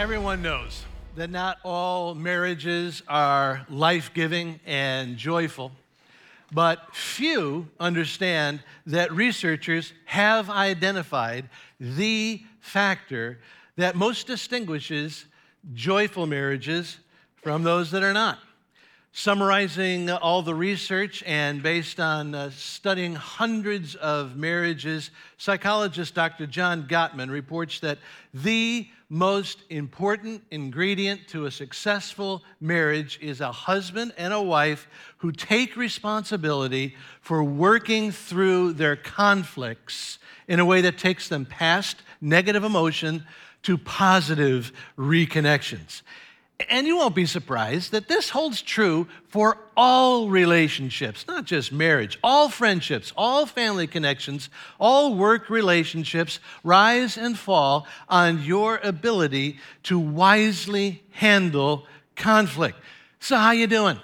Everyone knows that not all marriages are life giving and joyful, but few understand that researchers have identified the factor that most distinguishes joyful marriages from those that are not. Summarizing all the research and based on uh, studying hundreds of marriages, psychologist Dr. John Gottman reports that the most important ingredient to a successful marriage is a husband and a wife who take responsibility for working through their conflicts in a way that takes them past negative emotion to positive reconnections. And you won't be surprised that this holds true for all relationships, not just marriage, all friendships, all family connections, all work relationships rise and fall on your ability to wisely handle conflict. So how you doing?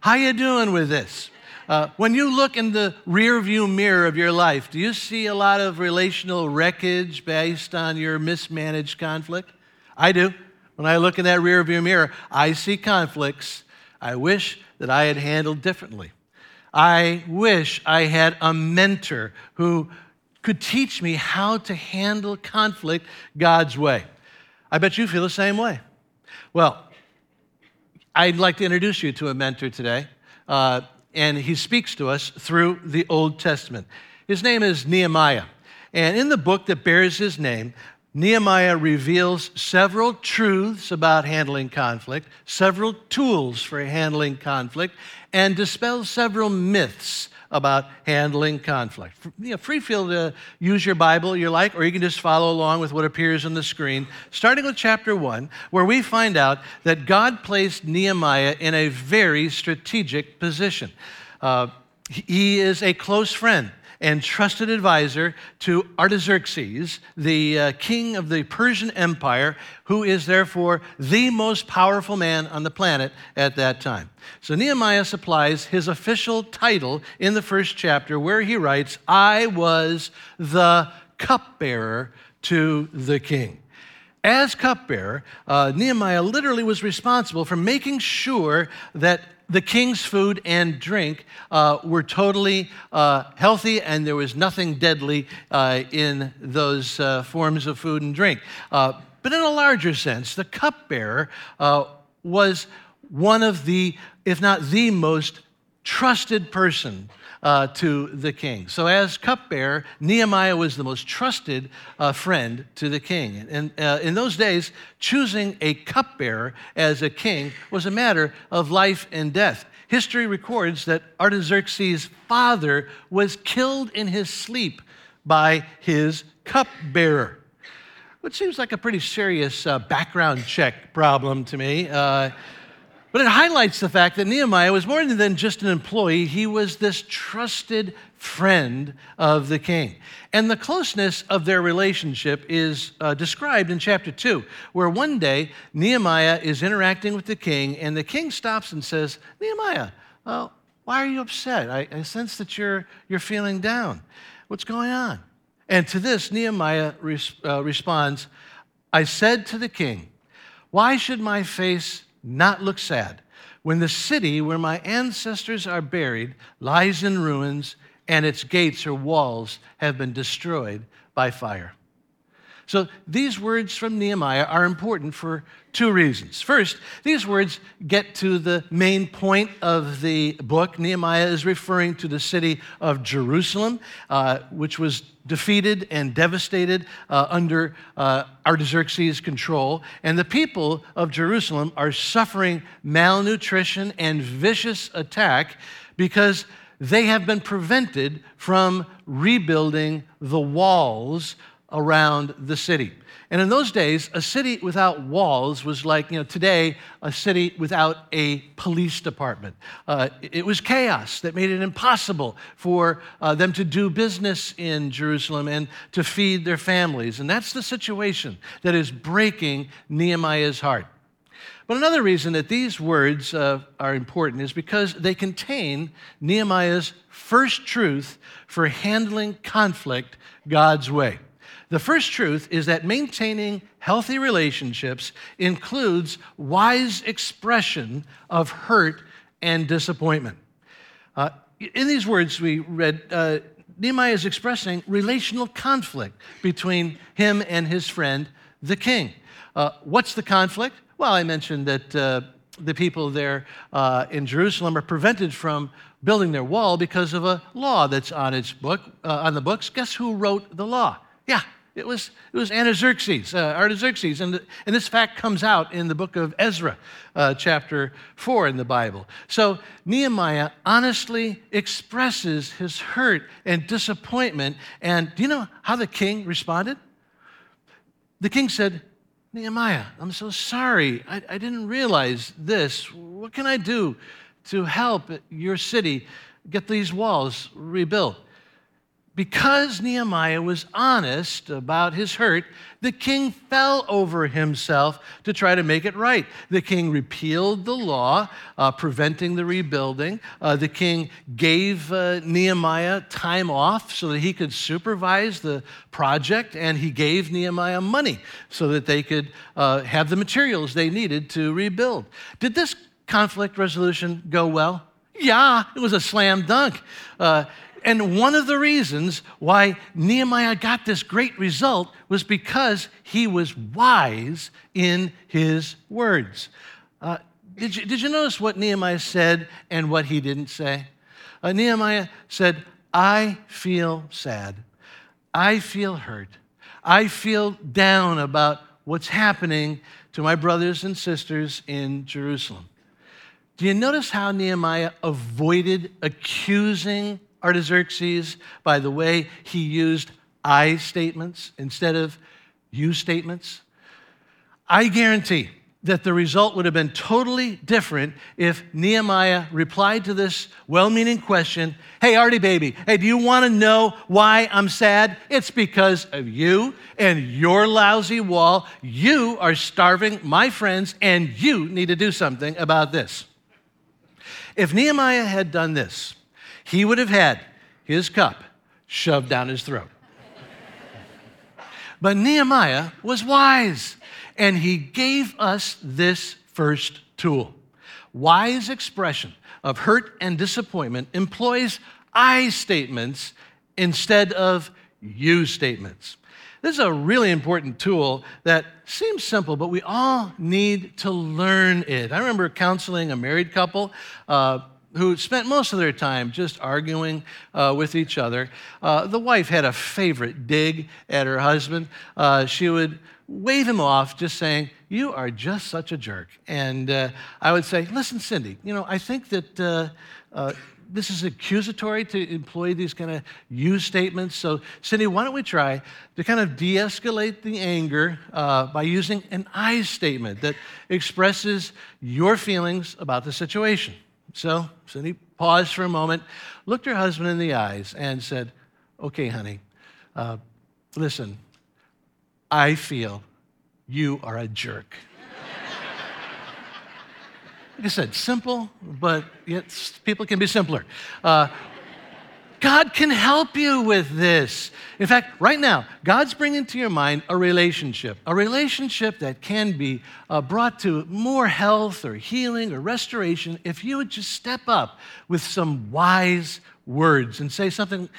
How you doing with this? Uh, when you look in the rearview mirror of your life, do you see a lot of relational wreckage based on your mismanaged conflict? I do. When I look in that rearview mirror, I see conflicts I wish that I had handled differently. I wish I had a mentor who could teach me how to handle conflict God's way. I bet you feel the same way. Well, I'd like to introduce you to a mentor today, uh, and he speaks to us through the Old Testament. His name is Nehemiah. And in the book that bears his name, Nehemiah reveals several truths about handling conflict, several tools for handling conflict, and dispels several myths about handling conflict. You know, free feel to use your Bible you like, or you can just follow along with what appears on the screen, starting with chapter one, where we find out that God placed Nehemiah in a very strategic position. Uh, he is a close friend and trusted advisor to Artaxerxes, the uh, king of the Persian Empire, who is therefore the most powerful man on the planet at that time. So Nehemiah supplies his official title in the first chapter, where he writes, I was the cupbearer to the king. As cupbearer, uh, Nehemiah literally was responsible for making sure that the king's food and drink uh, were totally uh, healthy and there was nothing deadly uh, in those uh, forms of food and drink. Uh, but in a larger sense, the cupbearer uh, was one of the, if not the most trusted person uh, to the king. So, as cupbearer, Nehemiah was the most trusted uh, friend to the king. And uh, in those days, choosing a cupbearer as a king was a matter of life and death. History records that Artaxerxes' father was killed in his sleep by his cupbearer which seems like a pretty serious uh, background check problem to me. Uh, but it highlights the fact that Nehemiah was more than just an employee, he was this trusted friend of the king. And the closeness of their relationship is uh, described in chapter 2, where one day Nehemiah is interacting with the king, and the king stops and says, Nehemiah, well, why are you upset? I, I sense that you're, you're feeling down. What's going on? And to this, Nehemiah res- uh, responds, I said to the king, Why should my face not look sad when the city where my ancestors are buried lies in ruins and its gates or walls have been destroyed by fire. So these words from Nehemiah are important for two reasons. First, these words get to the main point of the book. Nehemiah is referring to the city of Jerusalem, uh, which was defeated and devastated uh, under uh, Artaxerxes' control. And the people of Jerusalem are suffering malnutrition and vicious attack because they have been prevented from rebuilding the walls around the city. And in those days, a city without walls was like, you know, today, a city without a police department. Uh, it was chaos that made it impossible for uh, them to do business in Jerusalem and to feed their families. And that's the situation that is breaking Nehemiah's heart. But another reason that these words uh, are important is because they contain Nehemiah's first truth for handling conflict God's way. The first truth is that maintaining healthy relationships includes wise expression of hurt and disappointment. Uh, in these words we read, uh, Nehemiah is expressing relational conflict between him and his friend, the king. Uh, what's the conflict? Well, I mentioned that uh, the people there uh, in Jerusalem are prevented from building their wall because of a law that's on its book, uh, on the books. Guess who wrote the law? Yeah, it was, it was Artaxerxes, uh, Artaxerxes. And, and this fact comes out in the book of Ezra, uh, chapter 4 in the Bible. So Nehemiah honestly expresses his hurt and disappointment. And do you know how the king responded? The king said, Nehemiah, I'm so sorry. I, I didn't realize this. What can I do to help your city get these walls rebuilt? Because Nehemiah was honest about his hurt, the king fell over himself to try to make it right. The king repealed the law uh, preventing the rebuilding. Uh, the king gave uh, Nehemiah time off so that he could supervise the project, and he gave Nehemiah money so that they could uh, have the materials they needed to rebuild. Did this conflict resolution go well? Yeah, it was a slam dunk. And one of the reasons why Nehemiah got this great result was because he was wise in his words. Uh, did, you, did you notice what Nehemiah said and what he didn't say? Uh, Nehemiah said, I feel sad. I feel hurt. I feel down about what's happening to my brothers and sisters in Jerusalem. Do you notice how Nehemiah avoided accusing Artaxerxes by the way he used I statements instead of you statements? I guarantee that the result would have been totally different if Nehemiah replied to this well meaning question Hey, Artie baby, hey, do you want to know why I'm sad? It's because of you and your lousy wall. You are starving my friends, and you need to do something about this. If Nehemiah had done this, he would have had his cup shoved down his throat. but Nehemiah was wise, and he gave us this first tool. Wise expression of hurt and disappointment employs I statements instead of you statements. This is a really important tool that seems simple, but we all need to learn it. I remember counseling a married couple. Uh, who spent most of their time just arguing uh, with each other. Uh, the wife had a favorite dig at her husband. Uh, she would wave him off, just saying, You are just such a jerk. And uh, I would say, Listen, Cindy, you know, I think that uh, uh, this is accusatory to employ these kind of you statements. So, Cindy, why don't we try to kind of de escalate the anger by using an I statement that expresses your feelings about the situation? So Cindy paused for a moment, looked her husband in the eyes, and said, Okay, honey, uh, listen, I feel you are a jerk. like I said, simple, but yet people can be simpler. Uh, God can help you with this. In fact, right now, God's bringing to your mind a relationship, a relationship that can be uh, brought to more health or healing or restoration if you would just step up with some wise words and say something.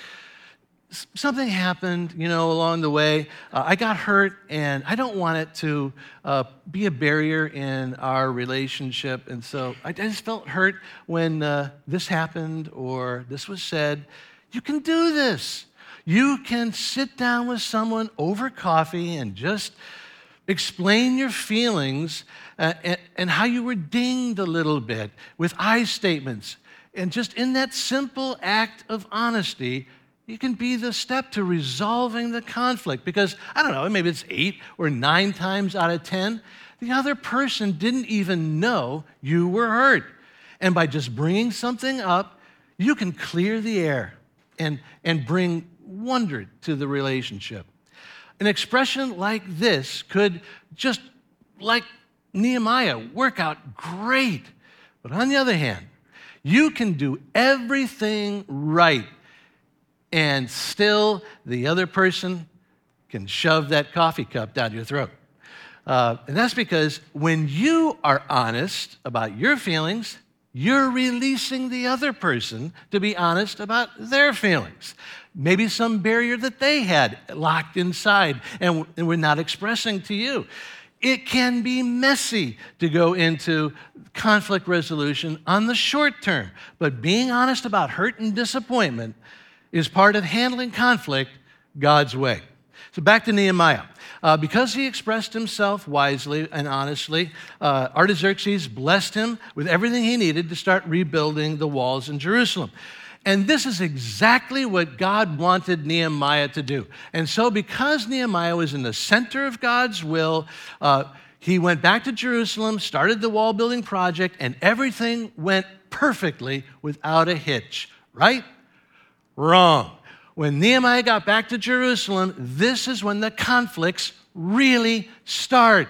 Something happened, you know, along the way. Uh, I got hurt, and I don't want it to uh, be a barrier in our relationship. And so I just felt hurt when uh, this happened or this was said. You can do this. You can sit down with someone over coffee and just explain your feelings uh, and, and how you were dinged a little bit with I statements. And just in that simple act of honesty, you can be the step to resolving the conflict. Because, I don't know, maybe it's eight or nine times out of 10, the other person didn't even know you were hurt. And by just bringing something up, you can clear the air and, and bring wonder to the relationship. An expression like this could just, like Nehemiah, work out great. But on the other hand, you can do everything right and still the other person can shove that coffee cup down your throat. Uh, and that's because when you are honest about your feelings, you're releasing the other person to be honest about their feelings. Maybe some barrier that they had locked inside and, were not expressing to you. It can be messy to go into conflict resolution on the short term, but being honest about hurt and disappointment is part of handling conflict God's way. So back to Nehemiah. Uh, because he expressed himself wisely and honestly, uh, Artaxerxes blessed him with everything he needed to start rebuilding the walls in Jerusalem. And this is exactly what God wanted Nehemiah to do. And so, because Nehemiah was in the center of God's will, uh, he went back to Jerusalem, started the wall building project, and everything went perfectly without a hitch. Right? Wrong. When Nehemiah got back to Jerusalem, this is when the conflicts really start.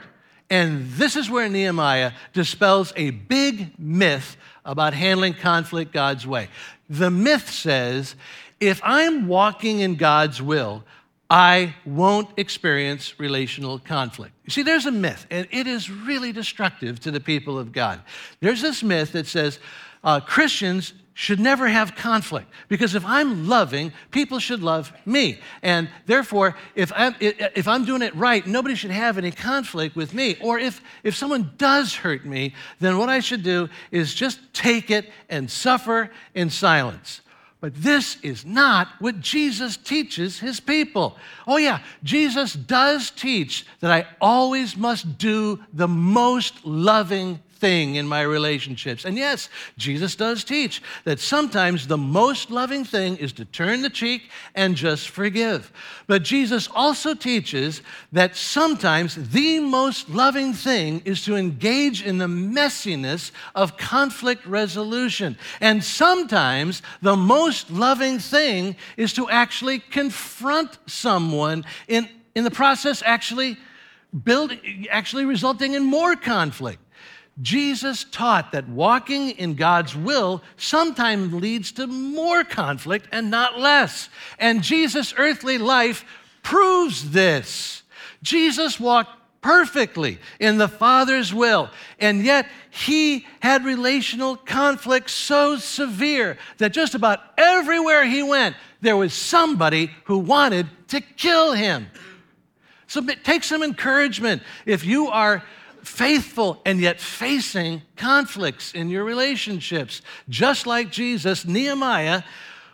And this is where Nehemiah dispels a big myth about handling conflict God's way. The myth says if I'm walking in God's will, I won't experience relational conflict. You see, there's a myth, and it is really destructive to the people of God. There's this myth that says uh, Christians should never have conflict because if I'm loving, people should love me. And therefore, if I'm, if I'm doing it right, nobody should have any conflict with me. Or if, if someone does hurt me, then what I should do is just take it and suffer in silence. But this is not what Jesus teaches his people. Oh, yeah, Jesus does teach that I always must do the most loving thing in my relationships. And yes, Jesus does teach that sometimes the most loving thing is to turn the cheek and just forgive. But Jesus also teaches that sometimes the most loving thing is to engage in the messiness of conflict resolution. And sometimes the most loving thing is to actually confront someone in, in the process, actually build, actually resulting in more conflict. Jesus taught that walking in God's will sometimes leads to more conflict and not less. And Jesus' earthly life proves this. Jesus walked perfectly in the Father's will, and yet he had relational conflict so severe that just about everywhere he went, there was somebody who wanted to kill him. So take some encouragement. If you are faithful and yet facing conflicts in your relationships. Just like Jesus, Nehemiah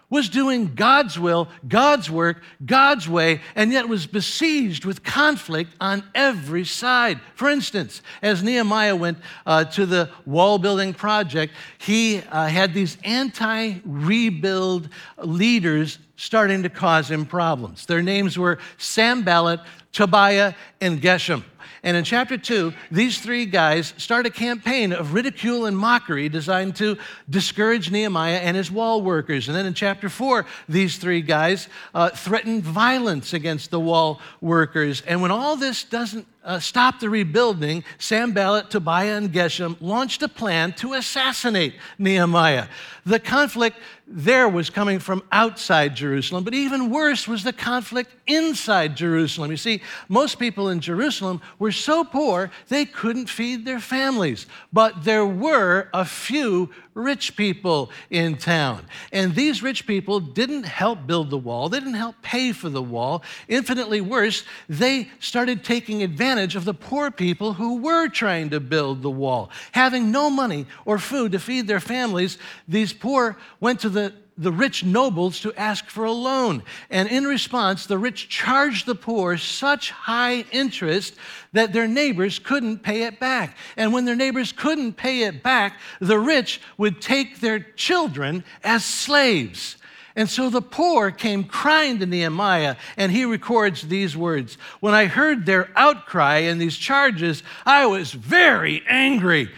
was doing God's will, God's work, God's way, and yet was besieged with conflict on every side. For instance, as Nehemiah went uh, to the wall building project, he uh, had these anti rebuild leaders starting to cause him problems. Their names were Sanballat, Tobiah, and Geshem. And in chapter two, these three guys start a campaign of ridicule and mockery designed to discourage Nehemiah and his wall workers. And then in chapter four, these three guys uh, threaten violence against the wall workers. And when all this doesn't uh, stop the rebuilding, Sanballat, Tobiah, and Geshem launched a plan to assassinate Nehemiah. The conflict there was coming from outside Jerusalem, but even worse was the conflict inside Jerusalem. You see, most people in Jerusalem were so poor they couldn't feed their families, but there were a few rich people in town. And these rich people didn't help build the wall, they didn't help pay for the wall. Infinitely worse, they started taking advantage of the poor people who were trying to build the wall. Having no money or food to feed their families, these poor went to the the rich nobles to ask for a loan. And in response, the rich charged the poor such high interest that their neighbors couldn't pay it back. And when their neighbors couldn't pay it back, the rich would take their children as slaves. And so the poor came crying to Nehemiah, and he records these words When I heard their outcry and these charges, I was very angry.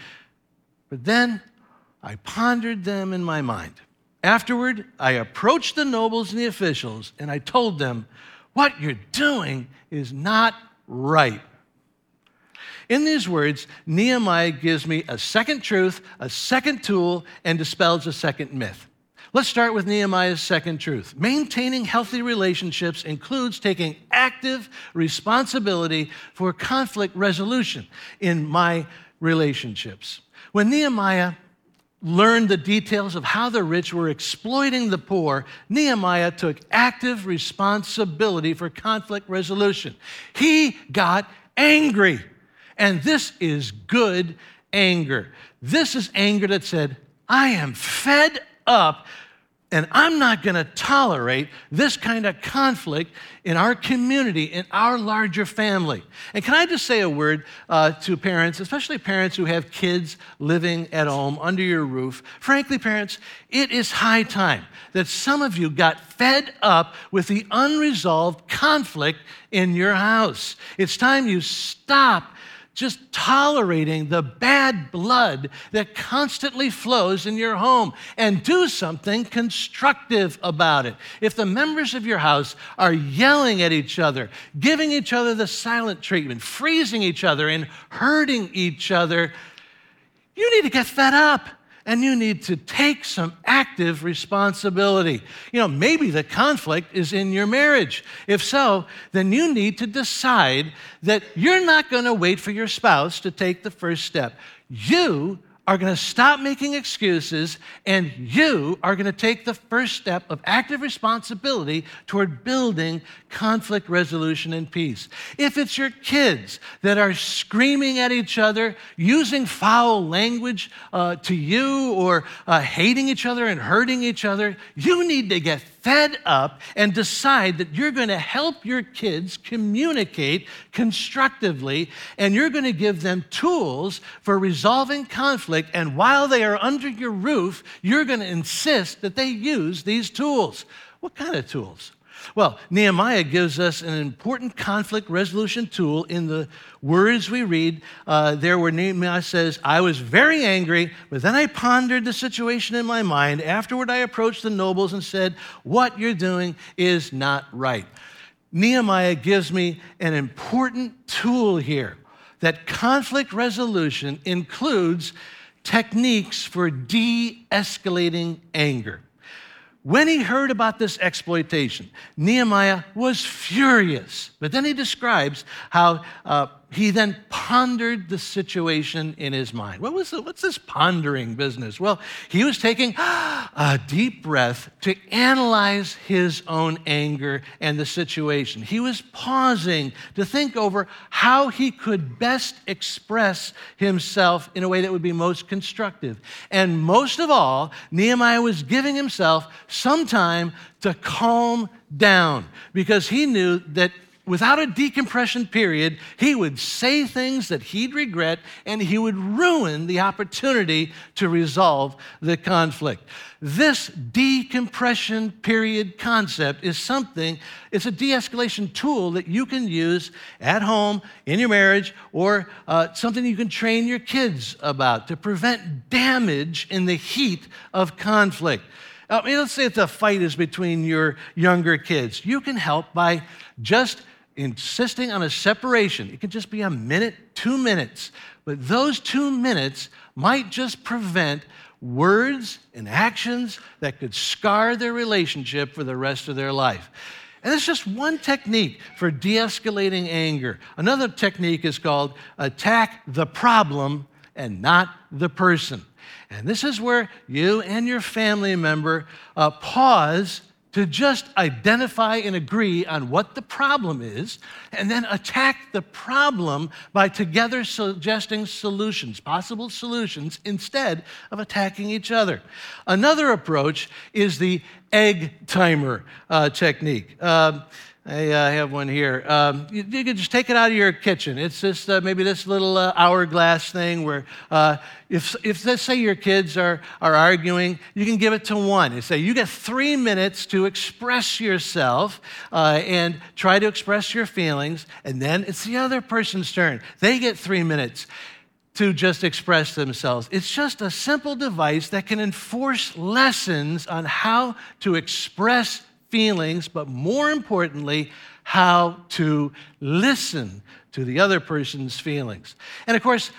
But then I pondered them in my mind. Afterward, I approached the nobles and the officials, and I told them, What you're doing is not right. In these words, Nehemiah gives me a second truth, a second tool, and dispels a second myth. Let's start with Nehemiah's second truth. Maintaining healthy relationships includes taking active responsibility for conflict resolution in my relationships. When Nehemiah learned the details of how the rich were exploiting the poor, Nehemiah took active responsibility for conflict resolution. He got angry. And this is good anger. This is anger that said, I am fed up and I'm not going to tolerate this kind of conflict in our community, in our larger family. And can I just say a word uh, to parents, especially parents who have kids living at home under your roof? Frankly, parents, it is high time that some of you got fed up with the unresolved conflict in your house. It's time you stop just tolerating the bad blood that constantly flows in your home and do something constructive about it. If the members of your house are yelling at each other, giving each other the silent treatment, freezing each other, and hurting each other, you need to get fed up and you need to take some active responsibility. You know, maybe the conflict is in your marriage. If so, then you need to decide that you're not going to wait for your spouse to take the first step. You are going to stop making excuses and you are going to take the first step of active responsibility toward building conflict resolution and peace. If it's your kids that are screaming at each other, using foul language uh, to you, or uh, hating each other and hurting each other, you need to get fed up and decide that you're going to help your kids communicate constructively and you're going to give them tools for resolving conflict. And while they are under your roof, you're going to insist that they use these tools. What kind of tools? Well, Nehemiah gives us an important conflict resolution tool in the words we read uh, there, where Nehemiah says, I was very angry, but then I pondered the situation in my mind. Afterward, I approached the nobles and said, What you're doing is not right. Nehemiah gives me an important tool here that conflict resolution includes techniques for de escalating anger. When he heard about this exploitation, Nehemiah was furious. But then he describes how uh, he then pondered the situation in his mind. What was the, what's this pondering business? Well, he was taking a deep breath to analyze his own anger and the situation. He was pausing to think over how he could best express himself in a way that would be most constructive. And most of all, Nehemiah was giving himself some time to calm down because he knew that without a decompression period, he would say things that he'd regret and he would ruin the opportunity to resolve the conflict. This decompression period concept is something, it's a de escalation tool that you can use at home, in your marriage, or uh, something you can train your kids about to prevent damage in the heat of conflict. I mean, let's say if the fight is between your younger kids. You can help by just insisting on a separation. It could just be a minute, two minutes, but those two minutes might just prevent words and actions that could scar their relationship for the rest of their life. And it's just one technique for de escalating anger. Another technique is called attack the problem and not the person. And this is where you and your family member uh, pause to just identify and agree on what the problem is, and then attack the problem by together suggesting solutions, possible solutions, instead of attacking each other. Another approach is the egg timer uh, technique. Uh, I uh, have one here. Um, you, you, can just take it out of your kitchen. It's just uh, maybe this little uh, hourglass thing where uh, if, if, let's say, your kids are, are arguing, you can give it to one. and say, you get three minutes to express yourself uh, and try to express your feelings, and then it's the other person's turn. They get three minutes to just express themselves. It's just a simple device that can enforce lessons on how to express feelings, but more importantly, how to listen to the other person's feelings. And of course,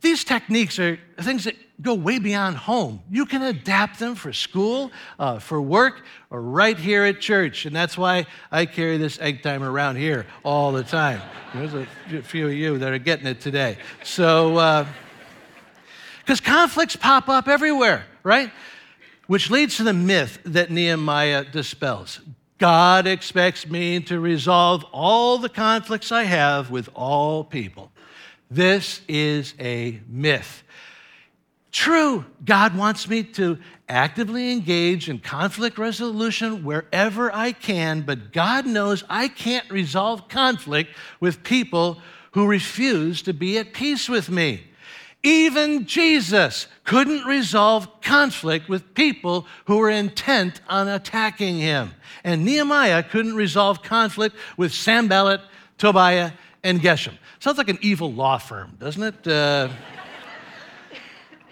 these techniques are things that go way beyond home. You can adapt them for school, uh, for work, or right here at church. And that's why I carry this egg timer around here all the time. There's a few of you that are getting it today. So, because uh, conflicts pop up everywhere, right? Which leads to the myth that Nehemiah dispels. God expects me to resolve all the conflicts I have with all people. This is a myth. True, God wants me to actively engage in conflict resolution wherever I can, but God knows I can't resolve conflict with people who refuse to be at peace with me. Even Jesus couldn't resolve conflict with people who were intent on attacking him. And Nehemiah couldn't resolve conflict with Sanballat, Tobiah, and Geshem. Sounds like an evil law firm, doesn't it? Uh,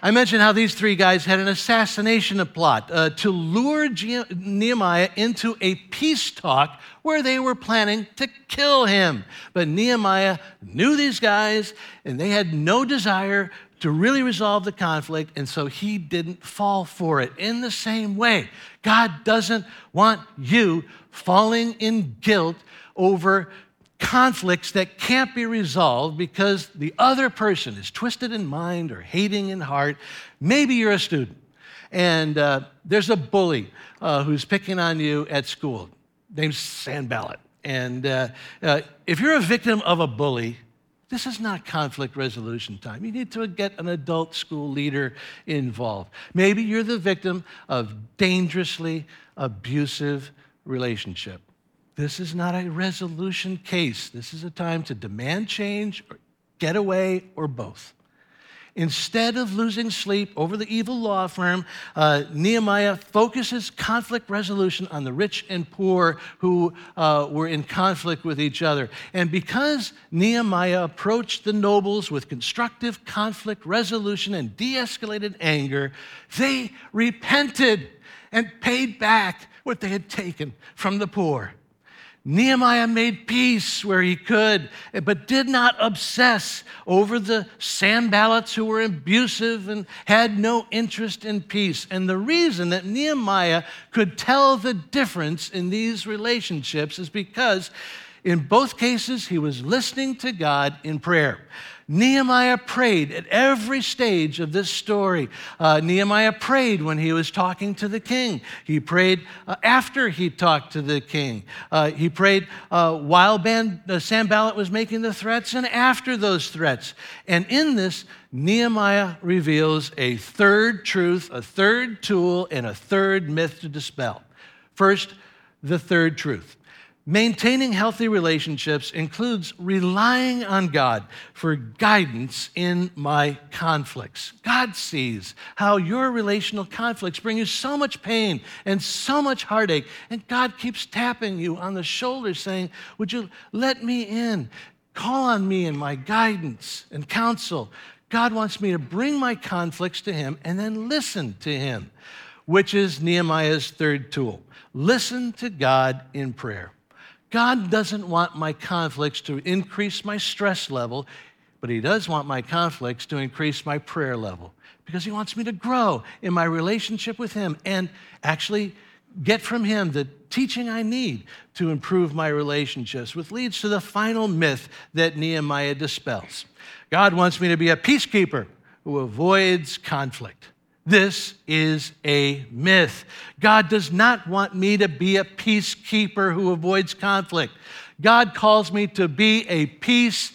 I mentioned how these three guys had an assassination plot uh, to lure Nehemiah into a peace talk where they were planning to kill him. But Nehemiah knew these guys, and they had no desire to really resolve the conflict, and so he didn't fall for it. In the same way, God doesn't want you falling in guilt over conflicts that can't be resolved because the other person is twisted in mind or hating in heart. Maybe you're a student and uh, there's a bully uh, who's picking on you at school named Sanballat. And uh, uh, if you're a victim of a bully, this is not conflict resolution time. You need to get an adult school leader involved. Maybe you're the victim of dangerously abusive relationship. This is not a resolution case. This is a time to demand change, or get away, or both. Instead of losing sleep over the evil law firm, uh, Nehemiah focuses conflict resolution on the rich and poor who uh, were in conflict with each other. And because Nehemiah approached the nobles with constructive conflict resolution and de escalated anger, they repented and paid back what they had taken from the poor. Nehemiah made peace where he could, but did not obsess over the Sanballats who were abusive and had no interest in peace. And the reason that Nehemiah could tell the difference in these relationships is because in both cases he was listening to God in prayer. Nehemiah prayed at every stage of this story. Uh, Nehemiah prayed when he was talking to the king. He prayed uh, after he talked to the king. Uh, he prayed uh, while Ban- uh, Sanballat was making the threats and after those threats. And in this, Nehemiah reveals a third truth, a third tool, and a third myth to dispel. First, the third truth. Maintaining healthy relationships includes relying on God for guidance in my conflicts. God sees how your relational conflicts bring you so much pain and so much heartache, and God keeps tapping you on the shoulder saying, Would you let me in? Call on me in my guidance and counsel. God wants me to bring my conflicts to Him and then listen to Him, which is Nehemiah's third tool. Listen to God in prayer. God doesn't want my conflicts to increase my stress level, but He does want my conflicts to increase my prayer level because He wants me to grow in my relationship with Him and actually get from Him the teaching I need to improve my relationships, which leads to the final myth that Nehemiah dispels. God wants me to be a peacekeeper who avoids conflict. This is a myth. God does not want me to be a peacekeeper who avoids conflict. God calls me to be a peacemaker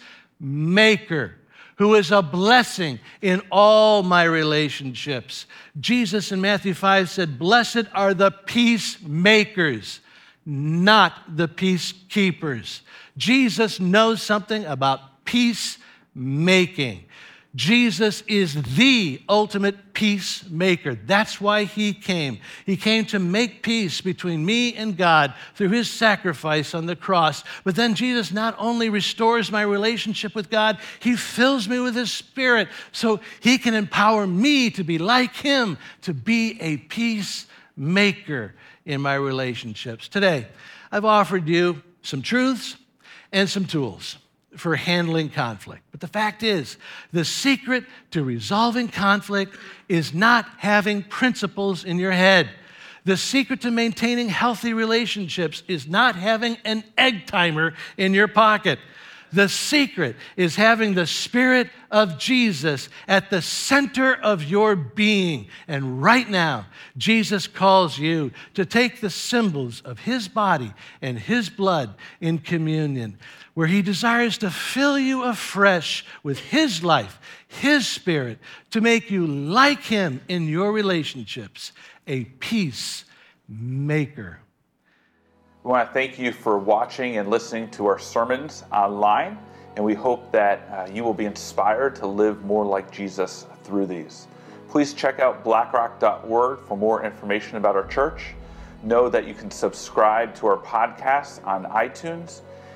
who is a blessing in all my relationships. Jesus in Matthew 5 said, Blessed are the peacemakers, not the peacekeepers. Jesus knows something about peacemaking. Jesus is the ultimate peacemaker. That's why he came. He came to make peace between me and God through his sacrifice on the cross. But then Jesus not only restores my relationship with God, he fills me with his spirit so he can empower me to be like him, to be a peacemaker in my relationships. Today, I've offered you some truths and some tools. For handling conflict. But the fact is, the secret to resolving conflict is not having principles in your head. The secret to maintaining healthy relationships is not having an egg timer in your pocket. The secret is having the Spirit of Jesus at the center of your being. And right now, Jesus calls you to take the symbols of His body and His blood in communion, where He desires to fill you afresh with His life, His Spirit, to make you like Him in your relationships, a peace maker. We want to thank you for watching and listening to our sermons online, and we hope that uh, you will be inspired to live more like Jesus through these. Please check out blackrock.org for more information about our church. Know that you can subscribe to our podcast on iTunes,